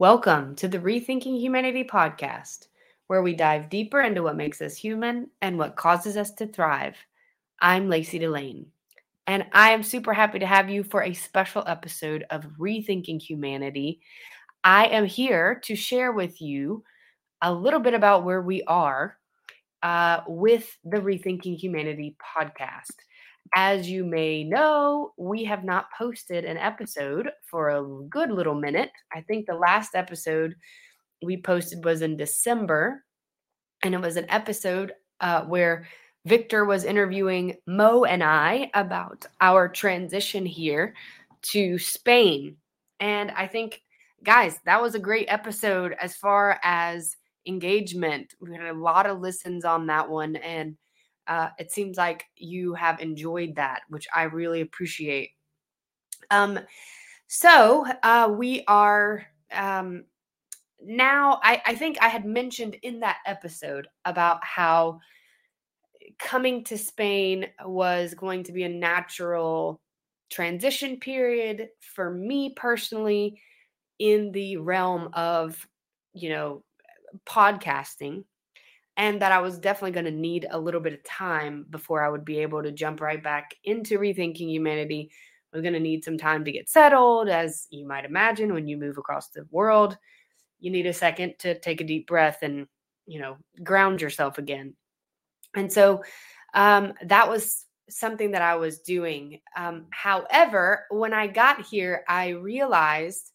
Welcome to the Rethinking Humanity podcast, where we dive deeper into what makes us human and what causes us to thrive. I'm Lacey Delane, and I am super happy to have you for a special episode of Rethinking Humanity. I am here to share with you a little bit about where we are uh, with the Rethinking Humanity podcast. As you may know, we have not posted an episode for a good little minute. I think the last episode we posted was in December, and it was an episode uh, where Victor was interviewing Mo and I about our transition here to Spain. And I think, guys, that was a great episode as far as engagement. We had a lot of listens on that one. And uh, it seems like you have enjoyed that, which I really appreciate. Um, so uh, we are um, now. I, I think I had mentioned in that episode about how coming to Spain was going to be a natural transition period for me personally in the realm of you know podcasting and that I was definitely going to need a little bit of time before I would be able to jump right back into rethinking humanity. I was going to need some time to get settled, as you might imagine when you move across the world. You need a second to take a deep breath and, you know, ground yourself again. And so um, that was something that I was doing. Um, however, when I got here, I realized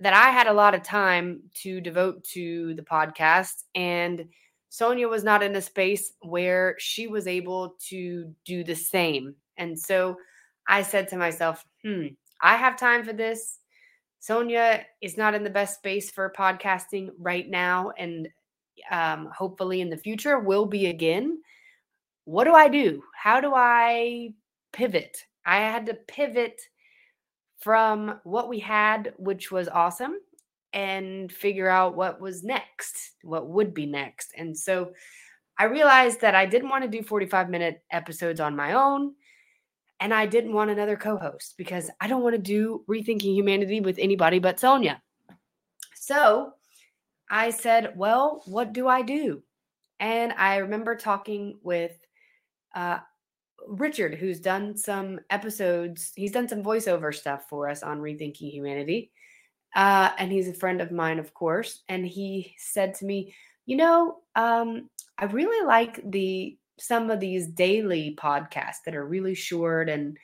that I had a lot of time to devote to the podcast and Sonia was not in a space where she was able to do the same. And so I said to myself, hmm, I have time for this. Sonia is not in the best space for podcasting right now. And um, hopefully in the future will be again. What do I do? How do I pivot? I had to pivot from what we had, which was awesome, and figure out what was next, what would be next. And so I realized that I didn't want to do 45 minute episodes on my own. And I didn't want another co host because I don't want to do Rethinking Humanity with anybody but Sonia. So I said, well, what do I do? And I remember talking with uh, Richard, who's done some episodes, he's done some voiceover stuff for us on Rethinking Humanity. Uh, and he's a friend of mine, of course. And he said to me, "You know, um, I really like the some of these daily podcasts that are really short and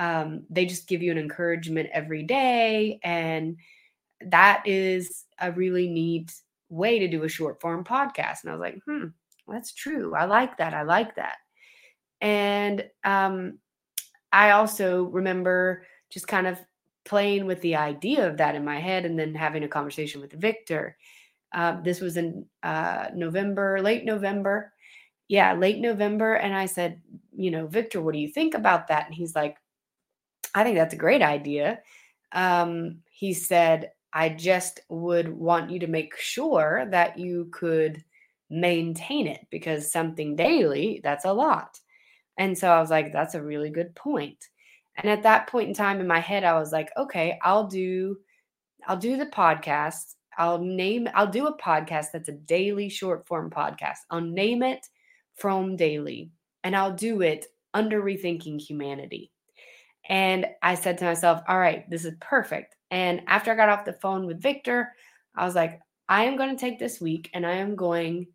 um, they just give you an encouragement every day, and that is a really neat way to do a short form podcast." And I was like, "Hmm, that's true. I like that. I like that." And um, I also remember just kind of playing with the idea of that in my head and then having a conversation with Victor. Uh, this was in uh, November, late November. Yeah, late November. And I said, you know, Victor, what do you think about that? And he's like, I think that's a great idea. Um, he said, I just would want you to make sure that you could maintain it because something daily, that's a lot. And so I was like, that's a really good point. And at that point in time in my head, I was like, okay, I'll do, I'll do the podcast. I'll name, I'll do a podcast that's a daily short form podcast. I'll name it Fromm Daily and I'll do it under Rethinking Humanity. And I said to myself, all right, this is perfect. And after I got off the phone with Victor, I was like, I am going to take this week and I am going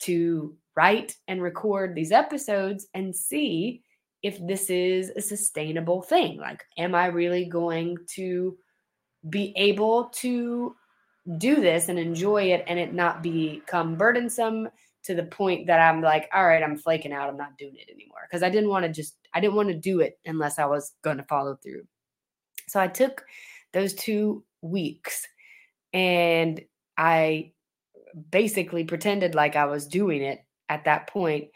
to write and record these episodes and see if this is a sustainable thing. Like, am I really going to be able to do this and enjoy it and it not become burdensome to the point that I'm like, all right, I'm flaking out. I'm not doing it anymore. Because I didn't want to just, I didn't want to do it unless I was going to follow through. So I took those two weeks and I basically pretended like I was doing it at that point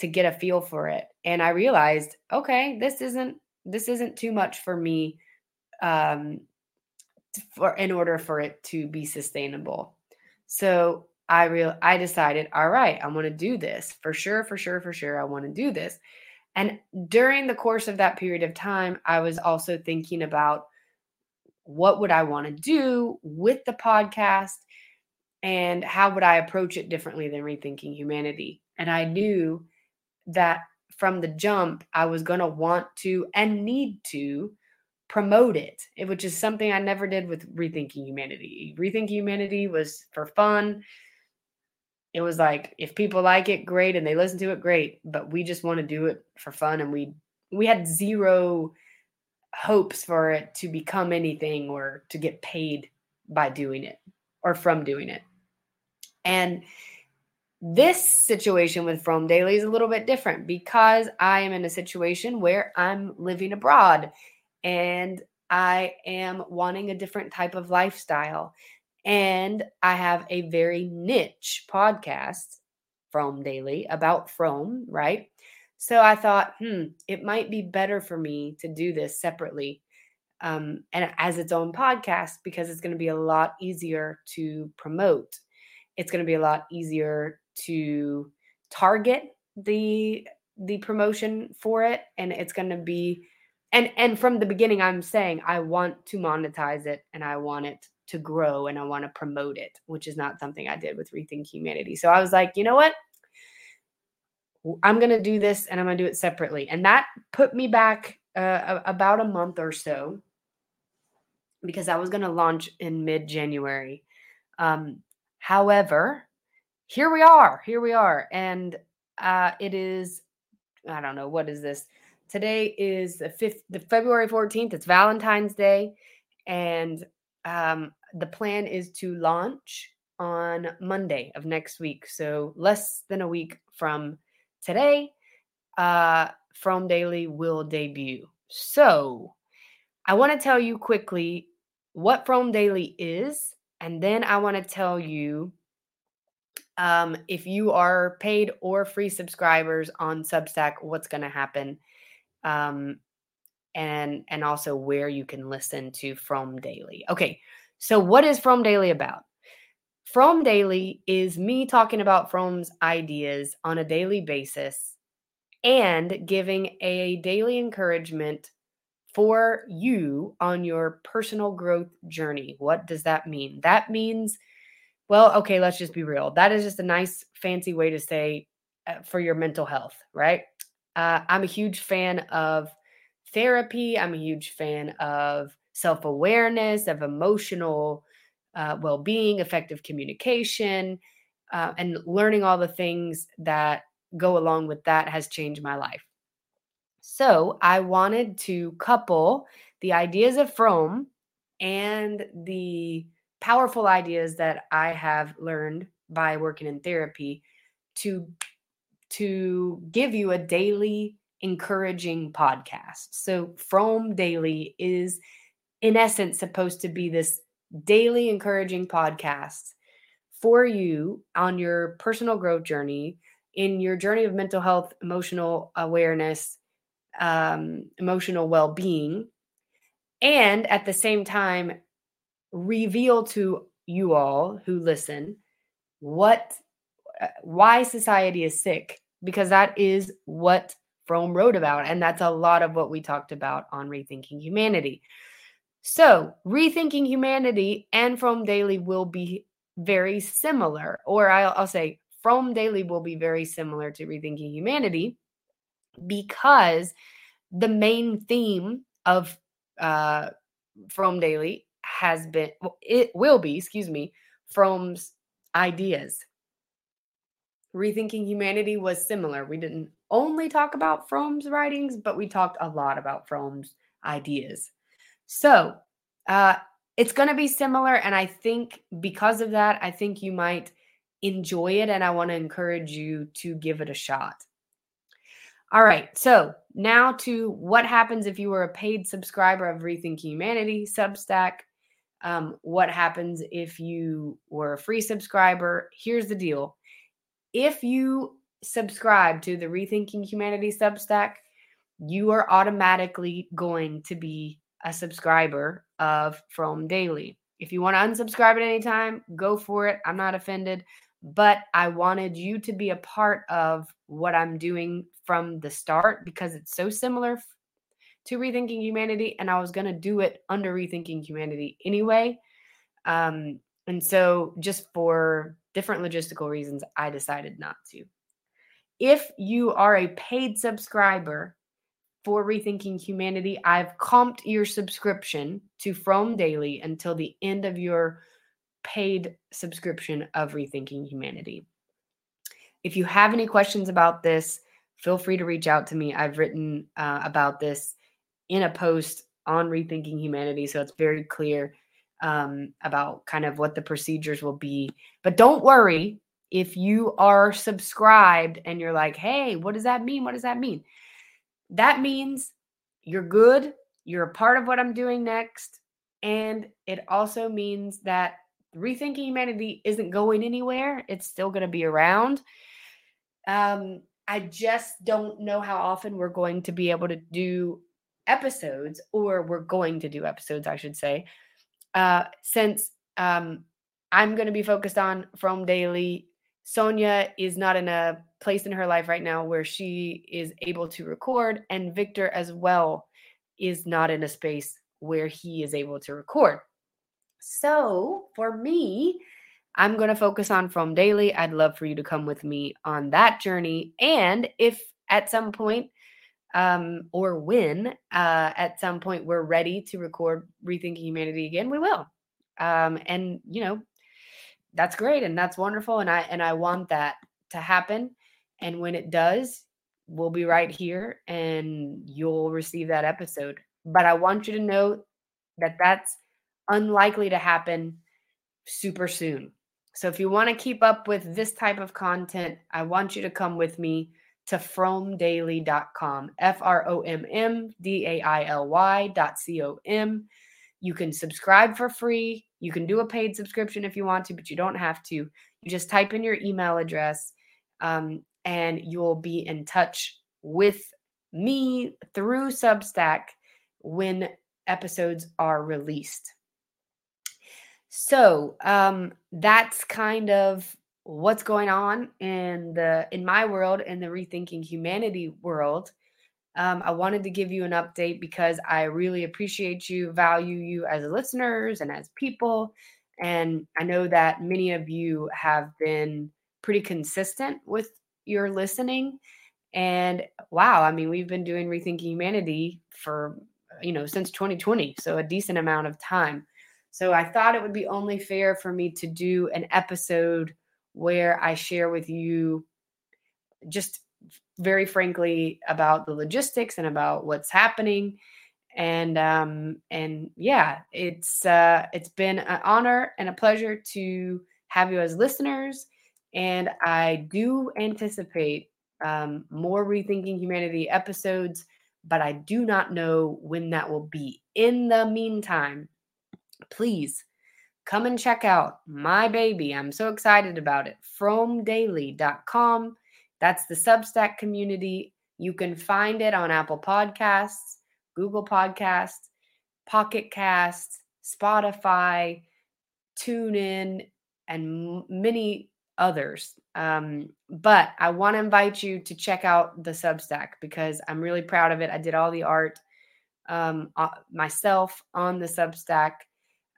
to get a feel for it and i realized okay this isn't this isn't too much for me um for in order for it to be sustainable. So i real i decided all right i want to do this. For sure for sure for sure i want to do this. And during the course of that period of time i was also thinking about what would I want to do with the podcast and how would I approach it differently than rethinking humanity. And I knew that from the jump, I was going to want to and need to promote it, which is something I never did with Rethinking Humanity. Rethinking Humanity was for fun. It was like if people like it, great, and they listen to it, great. But we just want to do it for fun, and we we had zero hopes for it to become anything or to get paid by doing it or from doing it. And this situation with Fromm Daily is a little bit different because I am in a situation where I'm living abroad and I am wanting a different type of lifestyle. And I have a very niche podcast Fromm Daily about Fromm, right? So I thought, hmm, it might be better for me to do this separately um, and as its own podcast because it's going to be a lot easier to promote. It's going to be a lot easier to target the the promotion for it, and it's going to be and and from the beginning i'm saying i want to monetize it and i want it to grow and i want to promote it which is not something i did with rethink humanity. So i was like you know what? I'm going to do this and i'm going to do it separately. And that put me back uh, about a month or so because i was going to launch in mid january um, however here we are here we are and uh, it is i don't know what is this Today is the fifth, the February 14th. It's Valentine's Day. And um, the plan is to launch on Monday of next week. So less than a week from today, uh, Fromm Daily will debut. So I want to tell you quickly what Fromm Daily is. And then I want to tell you um, if you are paid or free subscribers on Substack, what's going to happen um, and and also where you can listen to Fromm Daily. Okay, so what is Fromm Daily about? Fromm Daily is me talking about Fromm's ideas on a daily basis and giving a daily encouragement for you on your personal growth journey. What does that mean? That means, well, okay, let's just be real. That is just a nice, fancy way to say uh, for your mental health, right? Uh, I'm a huge fan of therapy. I'm a huge fan of self awareness, of emotional uh, well being, effective communication, uh, and learning all the things that go along with that has changed my life. So I wanted to couple the ideas of Fromm and the powerful ideas that I have learned by working in therapy to to give you a daily encouraging podcast. So, Fromm Daily is, in essence, supposed to be this daily encouraging podcast for you on your personal growth journey, in your journey of mental health, emotional awareness, um, emotional well being, and at the same time, reveal to you all who listen what uh, why society is sick because that is what Fromm wrote about. And that's a lot of what we talked about on Rethinking Humanity. So, Rethinking Humanity and Fromm Daily will be very similar, or I'll, I'll say Fromm Daily will be very similar to Rethinking Humanity because the main theme of uh, Fromm Daily has been, it will be, excuse me, Fromm's ideas Rethinking Humanity was similar. We didn't only talk about Fromm's writings, but we talked a lot about Fromm's ideas. So uh, it's going to be similar. And I think because of that, I think you might enjoy it. And I want to encourage you to give it a shot. All right. So now to what happens if you were a paid subscriber of Rethinking Humanity Substack. Um, what happens if you were a free subscriber? Here's the deal if you subscribe to the Rethinking Humanity Substack, you are automatically going to be a subscriber of Fromm Daily. If you want to unsubscribe at any time, go for it. I'm not offended, but I wanted you to be a part of what I'm doing from the start because it's so similar to Rethinking Humanity, and I was going to do it under Rethinking Humanity anyway. Um, and so, just for different logistical reasons, I decided not to. If you are a paid subscriber for Rethinking Humanity, I've comped your subscription to Fromm Daily until the end of your paid subscription of Rethinking Humanity. If you have any questions about this, feel free to reach out to me. I've written uh, about this in a post on Rethinking Humanity, so it's very clear um, about kind of what the procedures will be. But don't worry if you are subscribed and you're like, hey, what does that mean? What does that mean? That means you're good, you're a part of what I'm doing next. And it also means that Rethinking Humanity isn't going anywhere, it's still going to be around. Um, I just don't know how often we're going to be able to do episodes, or we're going to do episodes, I should say, uh, since um, I'm going to be focused on Fromm Daily. Sonia is not in a place in her life right now where she is able to record, and Victor as well is not in a space where he is able to record. So for me, I'm going to focus on Fromm Daily. I'd love for you to come with me on that journey. And if at some point, um, or when uh, at some point we're ready to record Rethinking Humanity again, we will. Um, and you know, that's great and that's wonderful. And I and I want that to happen. And when it does, we'll be right here and you'll receive that episode. But I want you to know that that's unlikely to happen super soon. So if you want to keep up with this type of content, I want you to come with me to frommdaily.com, F R O M M D A I L Y.com. You can subscribe for free. You can do a paid subscription if you want to, but you don't have to. You just type in your email address um, and you'll be in touch with me through Substack when episodes are released. So um, that's kind of what's going on in the in my world in the rethinking humanity world. Um, I wanted to give you an update because I really appreciate you, value you as listeners and as people, and I know that many of you have been pretty consistent with your listening. And wow, I mean, we've been doing rethinking humanity for you know since 2020, so a decent amount of time. So I thought it would be only fair for me to do an episode where I share with you just very frankly about the logistics and about what's happening. And um and yeah it's uh it's been an honor and a pleasure to have you as listeners. And i do anticipate um more rethinking humanity episodes but i do not know when that will be. In the meantime please come and check out my baby. I'm so excited about it. FrommDaily.com. That's the Substack community. You can find it on Apple Podcasts, Google Podcasts, Pocket Casts, Spotify, TuneIn, and many others. Um, but I want to invite you to check out the Substack because I'm really proud of it. I did all the art um, uh, myself on the Substack.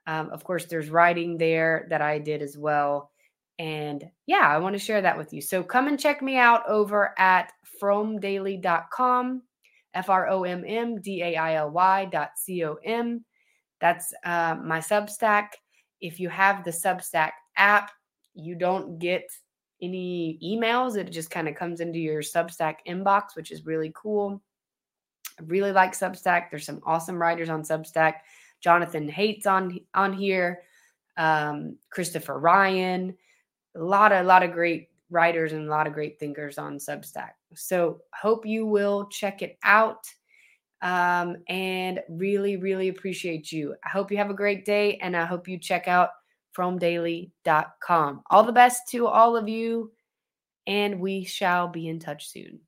Um, of course, there's writing there that I did as well. And yeah, I want to share that with you. So come and check me out over at frommdaily.com, F R O M M D A I L Y dot C O M. That's uh, my Substack. If you have the Substack app, you don't get any emails. It just kind of comes into your Substack inbox, which is really cool. I really like Substack. There's some awesome writers on Substack. Jonathan Haidt's on on here, um, Christopher Ryan, a lot of a lot of great writers and a lot of great thinkers on Substack. So hope you will check it out. Um, and really, really appreciate you. I hope you have a great day and I hope you check out frommdaily.com. All the best to all of you, and we shall be in touch soon.